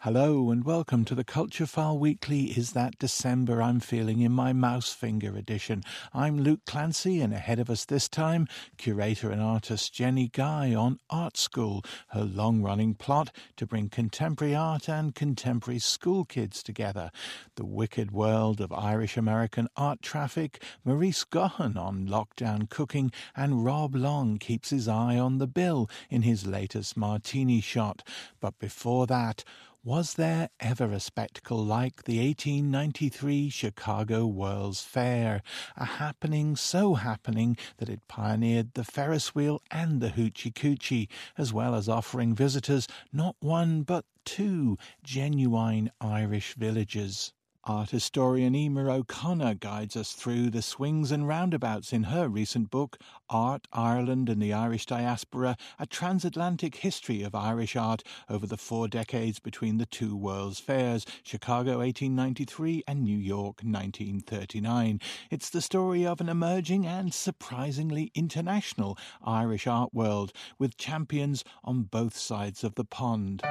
Hello and welcome to the Culture File Weekly Is That December I'm Feeling in my Mouse Finger edition. I'm Luke Clancy and ahead of us this time, curator and artist Jennie Guy on Art School, her long-running plot to bring contemporary art and contemporary school kids together. The wicked world of Irish-American art traffic, Marise Gaughan on lockdown cooking and Rob Long keeps his eye on the bill in his latest martini shot. But before that, was there ever a spectacle like the 1893 Chicago World's Fair, a happening so happening that it pioneered the Ferris wheel and the hoochie coochie, as well as offering visitors not one but two genuine Irish villages? Art historian Eimear O'Connor guides us through the swings and roundabouts in her recent book, Art, Ireland and the Irish Diaspora A Transatlantic History of Irish Art over the four decades between the two World's Fairs, Chicago 1893 and New York 1939. It's the story of an emerging and surprisingly international Irish art world with champions on both sides of the pond.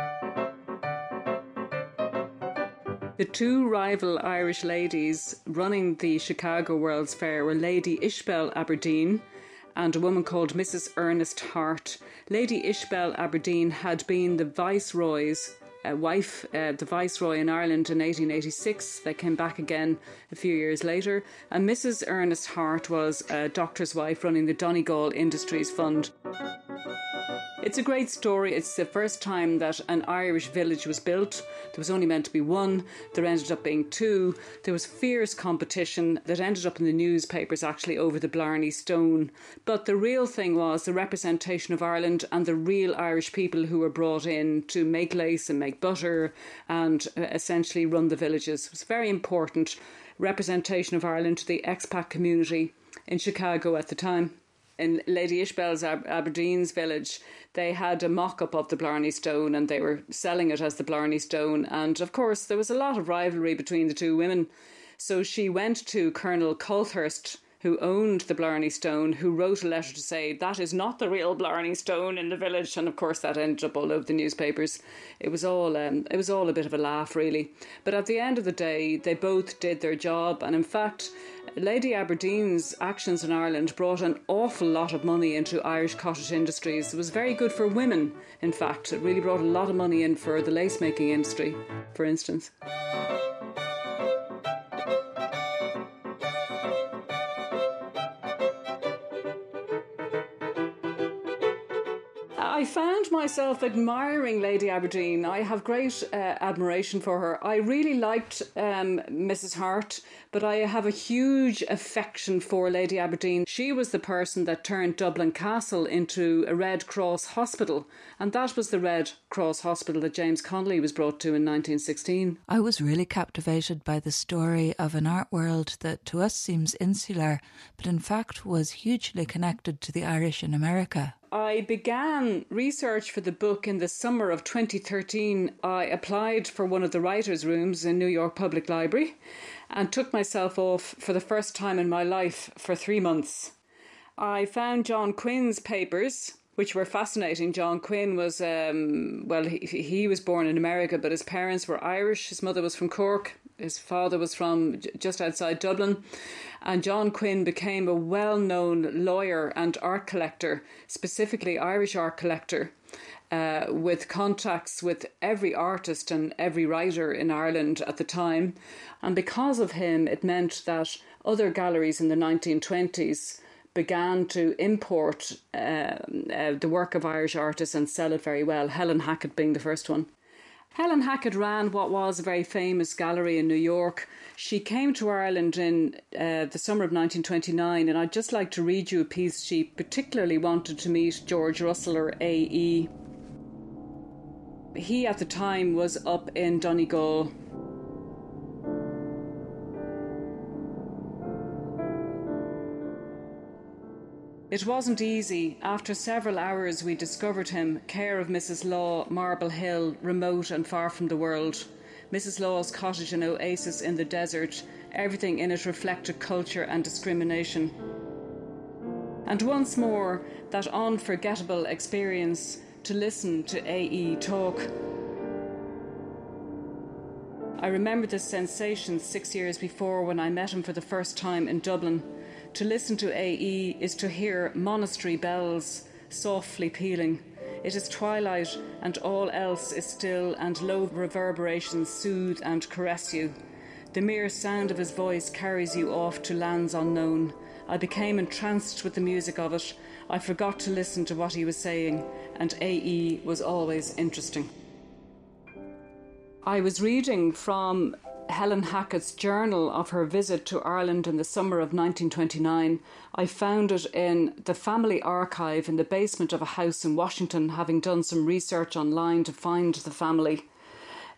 The two rival Irish ladies running the Chicago World's Fair were Lady Ishbel Aberdeen and a woman called Mrs. Ernest Hart. Lady Ishbel Aberdeen had been the Viceroy's uh, wife, uh, the Viceroy in Ireland in 1886. They came back again a few years later. And Mrs. Ernest Hart was a doctor's wife running the Donegal Industries Fund. It's a great story. It's the first time that an Irish village was built. There was only meant to be one. There ended up being two. There was fierce competition that ended up in the newspapers actually over the Blarney Stone. But the real thing was the representation of Ireland and the real Irish people who were brought in to make lace and make butter and uh, essentially run the villages. It was very important representation of Ireland to the expat community in Chicago at the time in Lady Ishbel's Aberdeen's village, they had a mock up of the Blarney Stone and they were selling it as the Blarney Stone. And of course, there was a lot of rivalry between the two women. So she went to Colonel Colthurst, who owned the Blarney Stone, who wrote a letter to say that is not the real Blarney Stone in the village, and of course that ended up all over the newspapers. It was all um, it was all a bit of a laugh, really. But at the end of the day, they both did their job, and in fact, Lady Aberdeen's actions in Ireland brought an awful lot of money into Irish cottage industries. It was very good for women, in fact. It really brought a lot of money in for the lace making industry, for instance. Found myself admiring Lady Aberdeen. I have great uh, admiration for her. I really liked um, Mrs. Hart, but I have a huge affection for Lady Aberdeen. She was the person that turned Dublin Castle into a Red Cross hospital, and that was the Red Cross hospital that James Connolly was brought to in 1916. I was really captivated by the story of an art world that to us seems insular, but in fact was hugely connected to the Irish in America. I began research for the book in the summer of 2013. I applied for one of the writers' rooms in New York Public Library and took myself off for the first time in my life for three months. I found John Quinn's papers which were fascinating. John Quinn was, um, well, he, he was born in America, but his parents were Irish. His mother was from Cork. His father was from just outside Dublin. And John Quinn became a well known lawyer and art collector, specifically Irish art collector. Uh, with contacts with every artist and every writer in Ireland at the time. And because of him, it meant that other galleries in the 1920s began to import uh, uh, the work of Irish artists and sell it very well, Helen Hackett being the first one. Helen Hackett ran what was a very famous gallery in New York. She came to Ireland in uh, the summer of 1929, and I'd just like to read you a piece. She particularly wanted to meet George Russell or A.E. He at the time was up in Donegal It wasn't easy. After several hours, we discovered him, care of Mrs. Law, Marble Hill, remote and far from the world. Mrs. Law's cottage an oasis in the desert, everything in it reflected culture and discrimination. And once more, that unforgettable experience to listen to AE talk. I remember the sensation six years before when I met him for the first time in Dublin. To listen to AE is to hear monastery bells softly pealing. It is twilight, and all else is still, and low reverberations soothe and caress you. The mere sound of his voice carries you off to lands unknown. I became entranced with the music of it. I forgot to listen to what he was saying, and AE was always interesting. I was reading from Helen Hackett's journal of her visit to Ireland in the summer of 1929. I found it in the family archive in the basement of a house in Washington, having done some research online to find the family.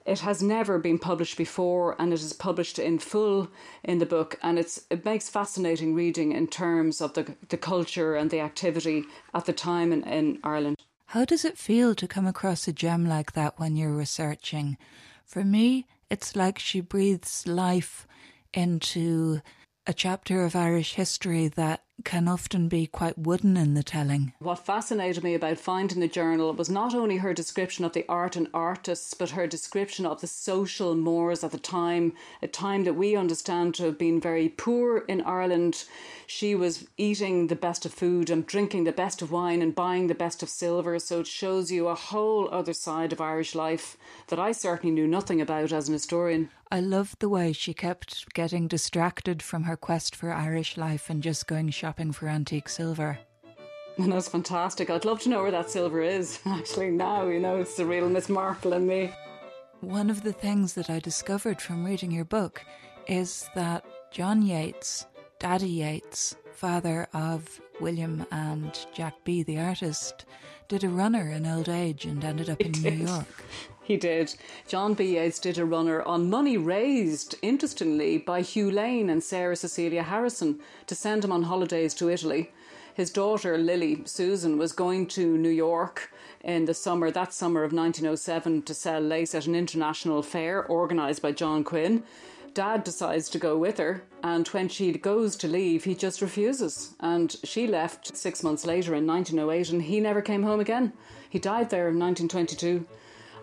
It has never been published before, and it is published in full in the book, and it's it makes fascinating reading in terms of the the culture and the activity at the time in, in Ireland. How does it feel to come across a gem like that when you're researching? For me, it's like she breathes life into a chapter of Irish history that can often be quite wooden in the telling. What fascinated me about finding the journal was not only her description of the art and artists, but her description of the social mores at the time, a time that we understand to have been very poor in Ireland. She was eating the best of food and drinking the best of wine and buying the best of silver. So it shows you a whole other side of Irish life that I certainly knew nothing about as an historian. I loved the way she kept getting distracted from her quest for Irish life and just going shopping for antique silver. And that's fantastic. I'd love to know where that silver is. Actually, now, you know, it's the real Miss Marple and me. One of the things that I discovered from reading your book is that John Yeats, Daddy Yeats, father of William and Jack B, the artist, did a runner in old age and ended up in New York. He did. John B. Yeats did a runner on money raised, interestingly, by Hugh Lane and Sarah Cecilia Harrison to send him on holidays to Italy. His daughter, Lily Susan, was going to New York in the summer, that summer of 1907, to sell lace at an international fair organised by John Quinn. Dad decides to go with her, and when she goes to leave, he just refuses. And she left six months later in 1908, and he never came home again. He died there in 1922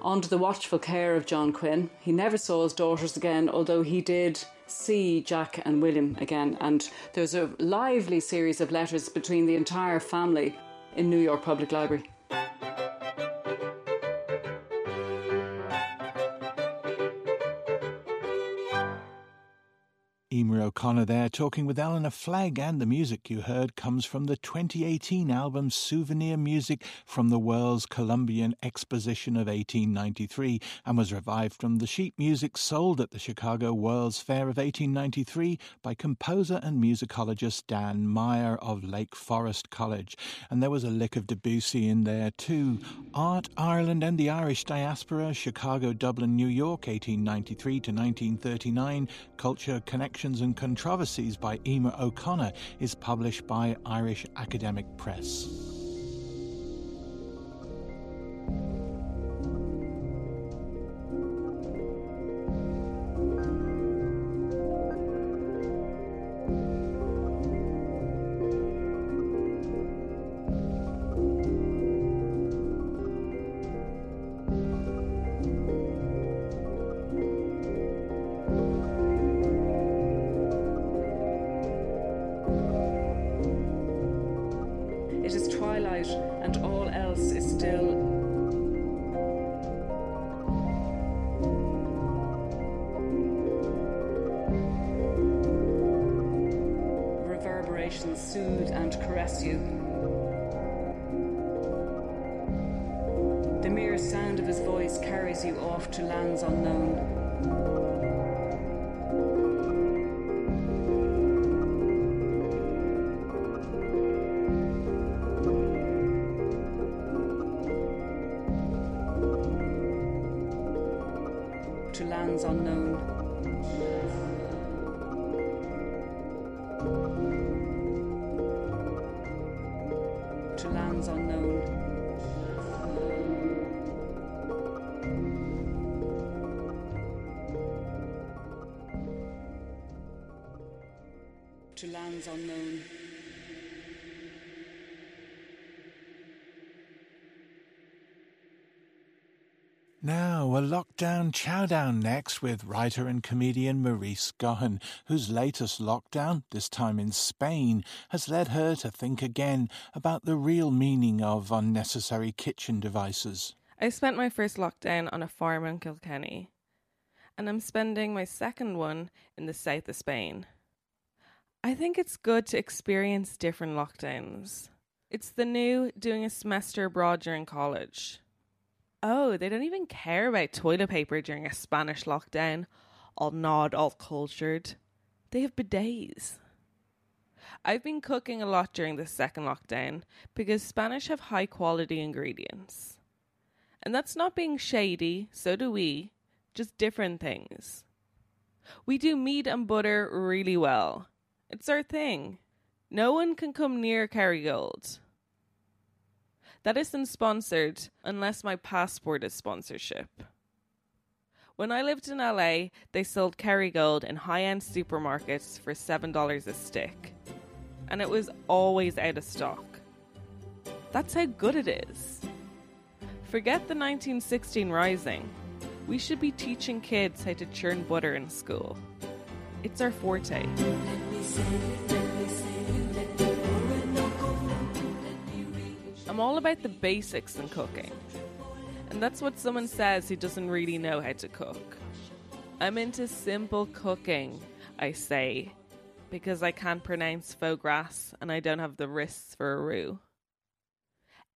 under the watchful care of John Quinn. He never saw his daughters again, although he did see Jack and William again. And there's a lively series of letters between the entire family in New York Public Library. O'Connor there talking with Eleanor Flegg, and the music you heard comes from the 2018 album Souvenir Music from the World's Columbian Exposition of 1893 and was revived from the sheet music sold at the Chicago World's Fair of 1893 by composer and musicologist Dan Meyer of Lake Forest College. And there was a lick of Debussy in there too. Art, Ireland and the Irish Diaspora, Chicago, Dublin, New York, 1893 to 1939, Culture Connections, and Controversies by Eimear O'Connor is published by Irish Academic Press. To lands unknown. Now, a lockdown chowdown next with writer and comedian Marise Gaughan, whose latest lockdown, this time in Spain, has led her to think again about the real meaning of unnecessary kitchen devices. I spent my first lockdown on a farm in Kilkenny, and I'm spending my second one in the south of Spain. I think it's good to experience different lockdowns. It's the new doing a semester abroad during college. Oh, they don't even care about toilet paper during a Spanish lockdown. All nod, all cultured. They have bidets. I've been cooking a lot during the second lockdown because Spanish have high quality ingredients. And that's not being shady, so do we, just different things. We do meat and butter really well. It's our thing. No one can come near Kerrygold. That isn't sponsored unless my passport is sponsorship. When I lived in LA, they sold Kerrygold in high end supermarkets for $7 a stick. And it was always out of stock. That's how good it is. Forget the 1916 Rising. We should be teaching kids how to churn butter in school. It's our forte. I'm all about the basics in cooking. And that's what someone says who doesn't really know how to cook. I'm into simple cooking, I say, because I can't pronounce foie gras and I don't have the wrists for a roux.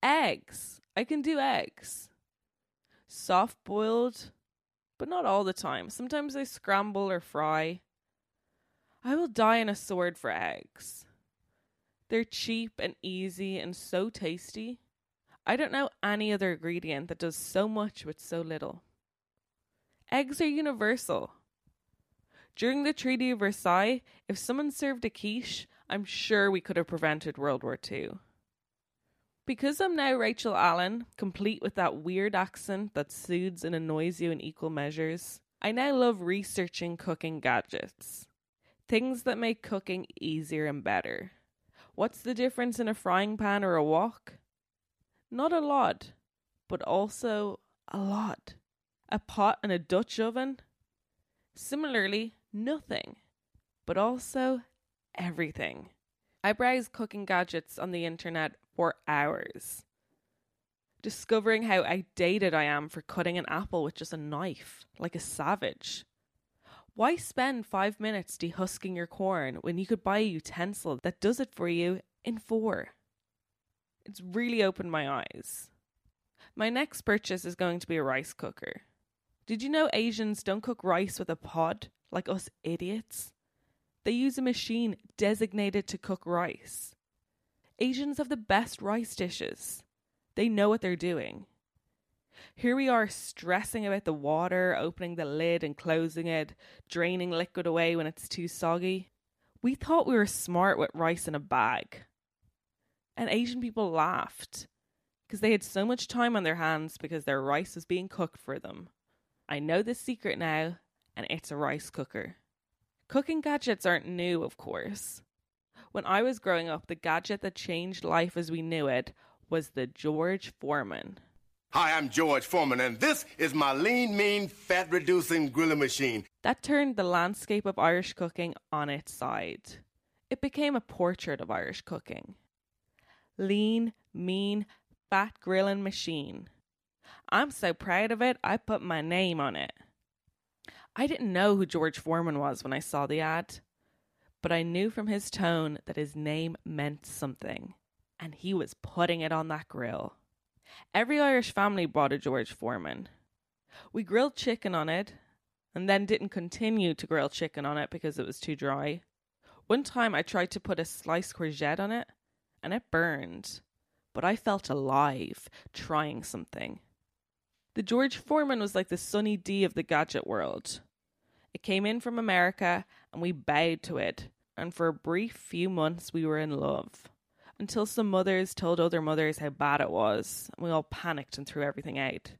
Eggs. I can do eggs. Soft boiled, but not all the time. Sometimes I scramble or fry. I will die in a sword for eggs. They're cheap and easy and so tasty. I don't know any other ingredient that does so much with so little. Eggs are universal. During the Treaty of Versailles, if someone served a quiche, I'm sure we could have prevented World War II. Because I'm now Rachel Allen, complete with that weird accent that soothes and annoys you in equal measures, I now love researching cooking gadgets. Things that make cooking easier and better. What's the difference in a frying pan or a wok? Not a lot, but also a lot. A pot and a Dutch oven? Similarly, nothing, but also everything. I browse cooking gadgets on the internet for hours, discovering how outdated I am for cutting an apple with just a knife, like a savage. Why spend five minutes dehusking your corn when you could buy a utensil that does it for you in four? It's really opened my eyes. My next purchase is going to be a rice cooker. Did you know Asians don't cook rice with a pod like us idiots? They use a machine designated to cook rice. Asians have the best rice dishes. They know what they're doing. Here we are stressing about the water, opening the lid and closing it, draining liquid away when it's too soggy. We thought we were smart with rice in a bag. And Asian people laughed because they had so much time on their hands because their rice was being cooked for them. I know the secret now, and it's a rice cooker. Cooking gadgets aren't new, of course. When I was growing up, the gadget that changed life as we knew it was the George Foreman. Hi, I'm George Foreman, and this is my lean, mean, fat reducing grilling machine. That turned the landscape of Irish cooking on its side. It became a portrait of Irish cooking. Lean, mean, fat grilling machine. I'm so proud of it, I put my name on it. I didn't know who George Foreman was when I saw the ad, but I knew from his tone that his name meant something, and he was putting it on that grill. Every Irish family bought a George Foreman. We grilled chicken on it, and then didn't continue to grill chicken on it because it was too dry. One time I tried to put a sliced courgette on it, and it burned, but I felt alive trying something. The George Foreman was like the Sunny D of the gadget world. It came in from America, and we bowed to it, and for a brief few months we were in love until some mothers told other mothers how bad it was, and we all panicked and threw everything out.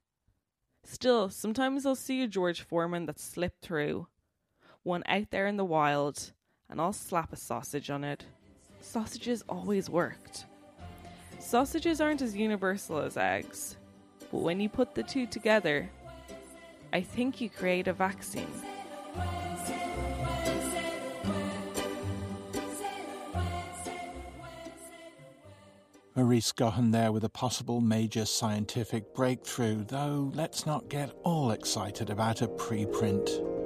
Still, sometimes I'll see a George Foreman that slipped through, one out there in the wild, and I'll slap a sausage on it. Sausages always worked. Sausages aren't as universal as eggs, but when you put the two together, I think you create a vaccine. Marise Gaughan there with a possible major scientific breakthrough, though let's not get all excited about a preprint.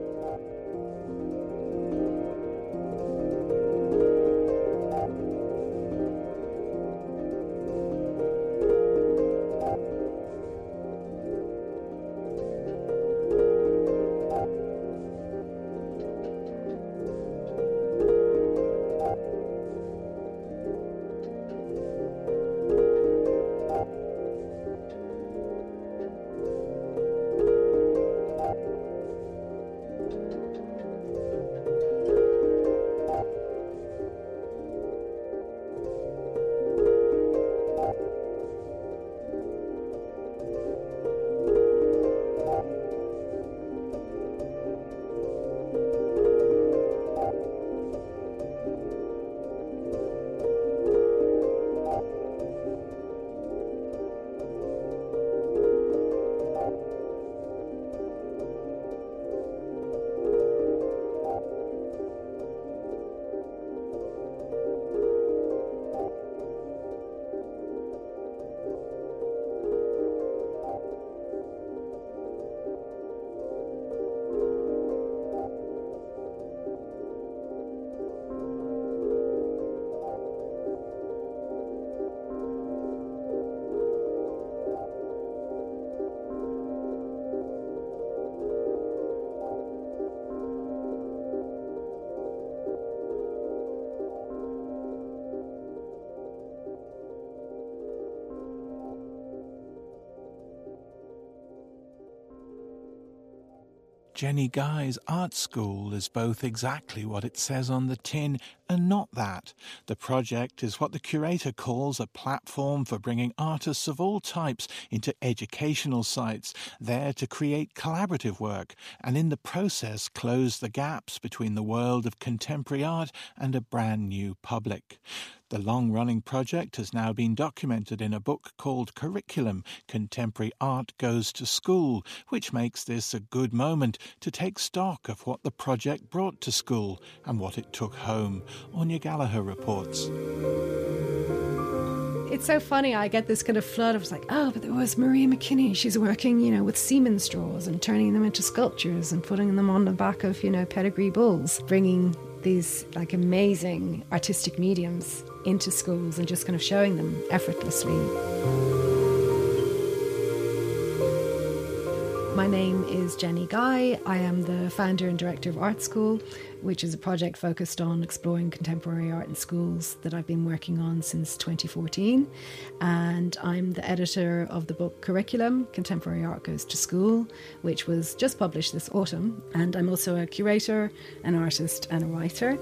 Jennie Guy's art school is both exactly what it says on the tin and not that. The project is what the curator calls a platform for bringing artists of all types into educational sites, there to create collaborative work and in the process close the gaps between the world of contemporary art and a brand new public. The long running project has now been documented in a book called Curriculum Contemporary Art Goes to School, which makes this a good moment to take stock of what the project brought to school and what it took home. Anya Gallagher reports. It's so funny. I get this kind of flood of like, oh, but there was Maria McKinney. She's working, you know, with semen straws and turning them into sculptures and putting them on the back of, you know, pedigree bulls, bringing these like amazing artistic mediums into schools and just kind of showing them effortlessly. My name is Jennie Guy. I am the founder and director of Art School, which is a project focused on exploring contemporary art in schools that I've been working on since 2014. And I'm the editor of the book Curriculum Contemporary Art Goes to School, which was just published this autumn. And I'm also a curator, an artist, and a writer.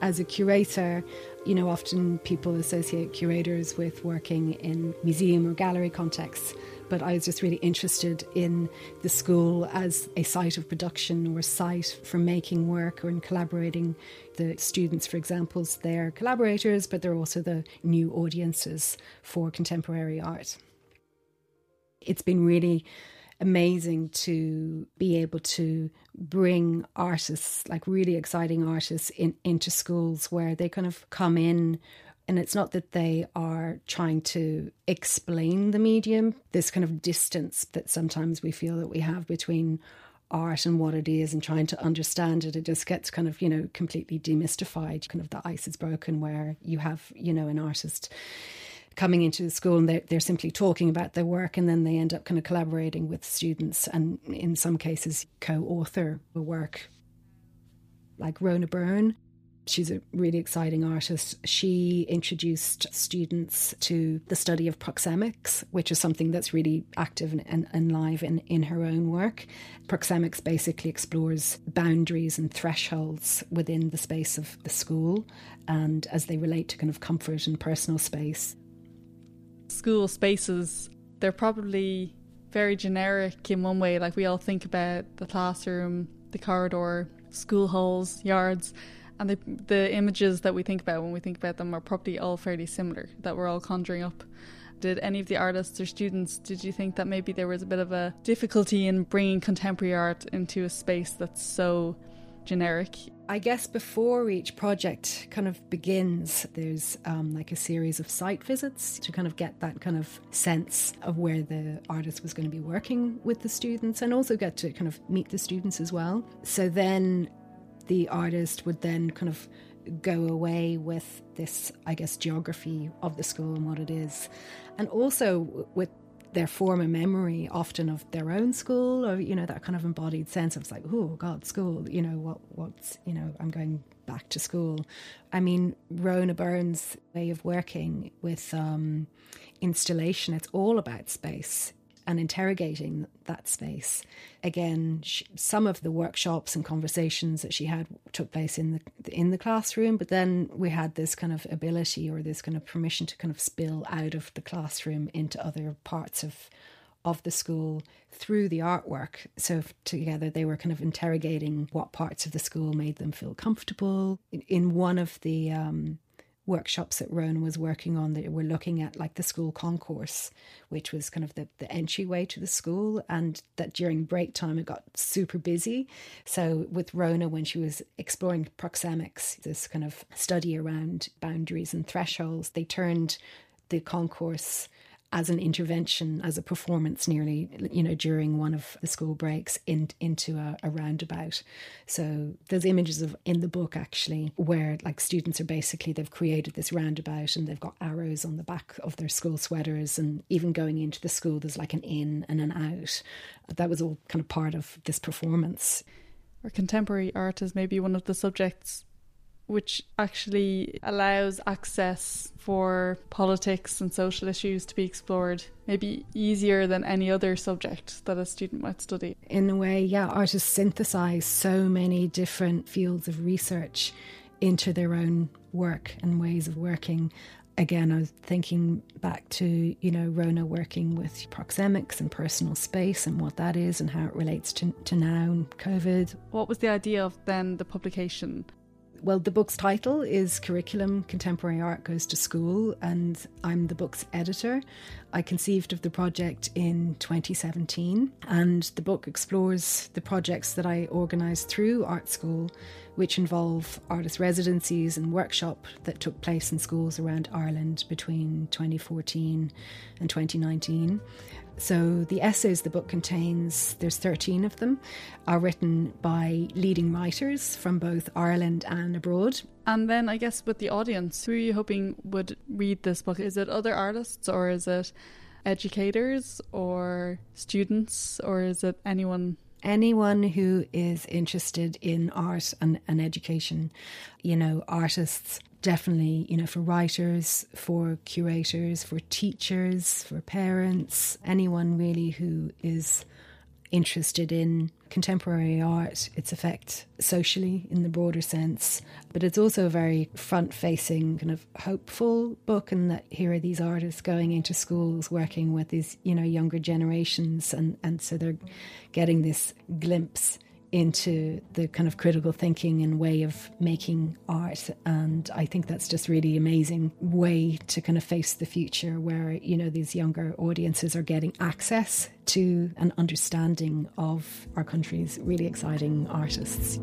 As a curator, you know, often people associate curators with working in museum or gallery contexts, but I was just really interested in the school as a site of production or a site for making work or in collaborating. The students, for example, they're collaborators, but they're also the new audiences for contemporary art. It's been really amazing to be able to bring artists, like really exciting artists, in, into schools where they kind of come in. And it's not that they are trying to explain the medium, this kind of distance that sometimes we feel that we have between art and what it is and trying to understand it, it just gets kind of, you know, completely demystified. Kind of the ice is broken where you have, you know, an artist coming into the school and they're, they're simply talking about their work and then they end up kind of collaborating with students and in some cases co-author a work like Rhona Byrne She's a really exciting artist. She introduced students to the study of proxemics, which is something that's really active and, and, and, live in, in her own work. Proxemics basically explores boundaries and thresholds within the space of the school and as they relate to kind of comfort and personal space school spaces, they're probably very generic in one way. Like we all think about the classroom, the corridor, school halls, yards, and the the images that we think about when we think about them are probably all fairly similar that we're all conjuring up. Did any of the artists or students, did you think that maybe there was a bit of a difficulty in bringing contemporary art into a space that's so generic? I guess before each project kind of begins, there's um, like a series of site visits to kind of get that kind of sense of where the artist was going to be working with the students and also get to kind of meet the students as well. So then the artist would then kind of go away with this, I guess, geography of the school and what it is. And also with their form a memory often of their own school or you know that kind of embodied sense of like oh god school you know what what's you know i'm going back to school i mean Rhona Byrne's way of working with um, installation it's all about space and interrogating that space. Again, she, some of the workshops and conversations that she had took place in the in the classroom, but then we had this kind of ability or this kind of permission to kind of spill out of the classroom into other parts of of the school through the artwork. So together they were kind of interrogating what parts of the school made them feel comfortable. In, in one of the um, workshops that Rhona was working on that were looking at like the school concourse, which was kind of the, the entryway to the school, and that during break time it got super busy. So with Rhona, when she was exploring proxemics, this kind of study around boundaries and thresholds, they turned the concourse as an intervention, as a performance, nearly you know during one of the school breaks in, into a, a, roundabout. So there's images of in the book actually where like students are basically they've created this roundabout and they've got arrows on the back of their school sweaters, and even going into the school there's like an in and an out. That was all kind of part of this performance. Or contemporary art is maybe one of the subjects which actually allows access for politics and social issues to be explored, maybe easier than any other subject that a student might study. In a way, yeah, artists synthesize so many different fields of research into their own work and ways of working. Again, I was thinking back to, you know, Rhona working with proxemics and personal space and what that is and how it relates to, to now and COVID. What was the idea of then the publication? Well, the book's title is Curriculum Contemporary Art Goes to School, and I'm the book's editor. I conceived of the project in 2017, and the book explores the projects that I organised through art school, which involve artist residencies and workshop that took place in schools around Ireland between 2014 and 2019. So the essays the book contains, there's 13 of them, are written by leading writers from both Ireland and abroad. And then I guess with the audience, who are you hoping would read this book? Is it other artists or is it educators or students or is it anyone anyone who is interested in art and, and, education, you know, artists definitely, you know, for writers, for curators, for teachers, for parents, anyone really who is interested in contemporary art, its effect socially in the broader sense. But it's also a very front facing, kind of hopeful book, and that here are these artists going into schools, working with these, you know, younger generations, and, and so they're getting this glimpse into the kind of critical thinking and way of making art. And i think that's just really amazing way to kind of face the future where you know these younger audiences are getting access to an understanding of our country's really exciting artists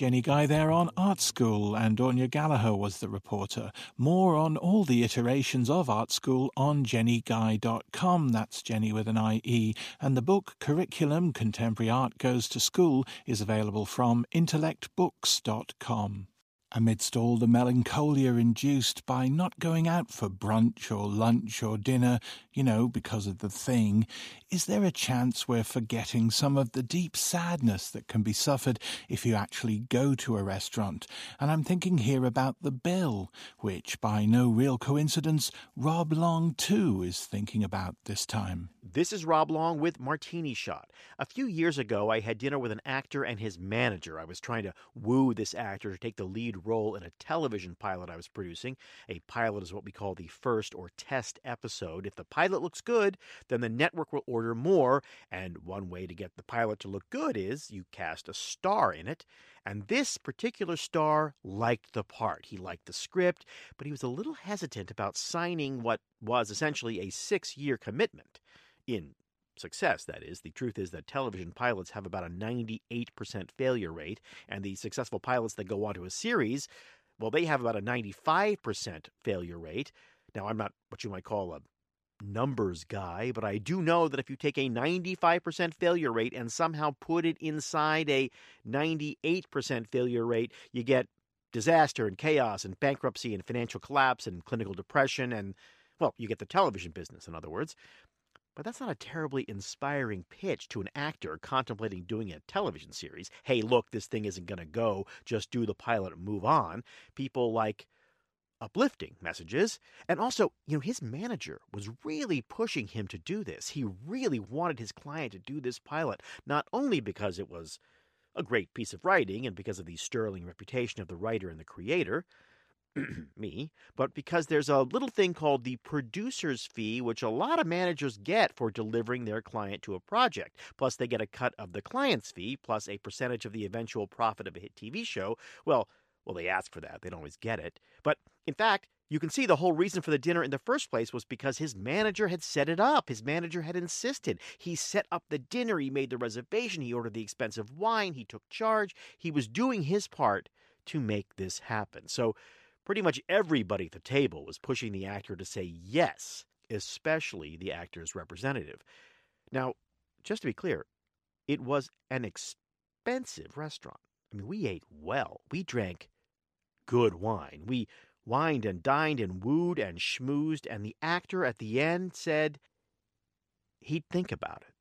Jennie Guy there on Art School, and Anya Gallagher was the reporter. More on all the iterations of Art School on jennieguy.com. That's Jennie with an IE. And the book Curriculum Contemporary Art Goes to School is available from intellectbooks.com. Amidst all the melancholia induced by not going out for brunch or lunch or dinner, you know, because of the thing, is there a chance we're forgetting some of the deep sadness that can be suffered if you actually go to a restaurant? And I'm thinking here about the bill, which, by no real coincidence, Rob Long too is thinking about this time. This is Rob Long with Martini Shot. A few years ago, I had dinner with an actor and his manager. I was trying to woo this actor to take the lead role in a television pilot I was producing. A pilot is what we call the first or test episode. If the pilot looks good, then the network will order more. And one way to get the pilot to look good is you cast a star in it. And this particular star liked the part. He liked the script, but he was a little hesitant about signing what was essentially a six year commitment. In success, that is. The truth is that television pilots have about a 98% failure rate, and the successful pilots that go on to a series, well, they have about a 95% failure rate. Now, I'm not what you might call a numbers guy, but I do know that if you take a 95% failure rate and somehow put it inside a 98% failure rate, you get disaster and chaos and bankruptcy and financial collapse and clinical depression and, well, you get the television business, in other words. But that's not a terribly inspiring pitch to an actor contemplating doing a television series. Hey, look, this thing isn't going to go. Just do the pilot and move on. People like uplifting messages. And also, you know, his manager was really pushing him to do this. He really wanted his client to do this pilot, not only because it was a great piece of writing and because of the sterling reputation of the writer and the creator, me, but because there's a little thing called the producer's fee, which a lot of managers get for delivering their client to a project. Plus, they get a cut of the client's fee, plus a percentage of the eventual profit of a hit TV show. Well, well, they ask for that. They don't always get it. But in fact, you can see the whole reason for the dinner in the first place was because his manager had set it up. His manager had insisted. He set up the dinner. He made the reservation. He ordered the expensive wine. He took charge. He was doing his part to make this happen. So, pretty much everybody at the table was pushing the actor to say yes, especially the actor's representative. Now, just to be clear, it was an expensive restaurant. I mean, we ate well. We drank good wine. We wined and dined and wooed and schmoozed, and the actor at the end said he'd think about it.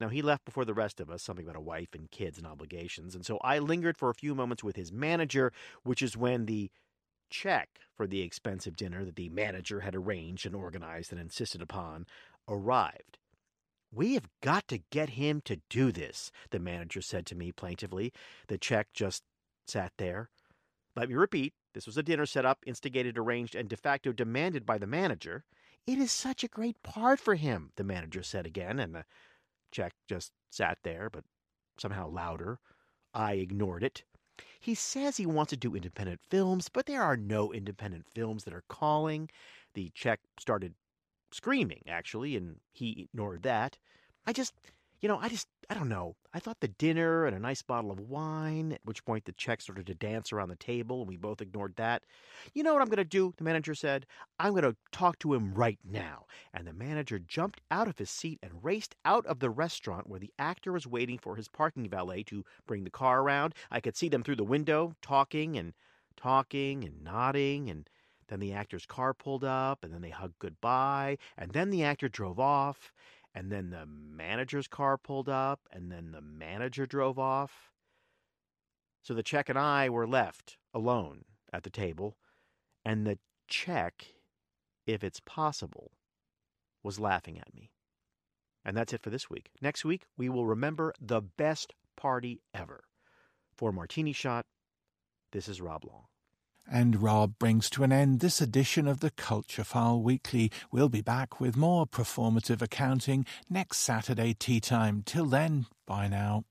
Now, he left before the rest of us, something about a wife and kids and obligations, and so I lingered for a few moments with his manager, which is when the check for the expensive dinner that the manager had arranged and organized and insisted upon arrived. We have got to get him to do this, the manager said to me plaintively. The check just sat there. Let me repeat this was a dinner set up, instigated, arranged, and de facto demanded by the manager. It is such a great part for him, the manager said again, and the check just sat there, but somehow louder. I ignored it. He says he wants to do independent films, but there are no independent films that are calling. The check started screaming, actually, and he ignored that. I just, you know, I just, I don't know. I thought the dinner and a nice bottle of wine, at which point the check started to dance around the table, and we both ignored that. You know what I'm going to do? The manager said. I'm going to talk to him right now. And the manager jumped out of his seat and raced out of the restaurant where the actor was waiting for his parking valet to bring the car around. I could see them through the window, talking and talking and nodding and then the actor's car pulled up, and then they hugged goodbye, and then the actor drove off, and then the manager's car pulled up, and then the manager drove off. So the check and I were left alone at the table, and the check, if it's possible, was laughing at me. And that's it for this week. Next week, we will remember the best party ever. For Martini Shot, this is Rob Long. And Rob brings to an end this edition of the Culture File Weekly. We'll be back with more performative accounting next Saturday tea time. Till then, bye now.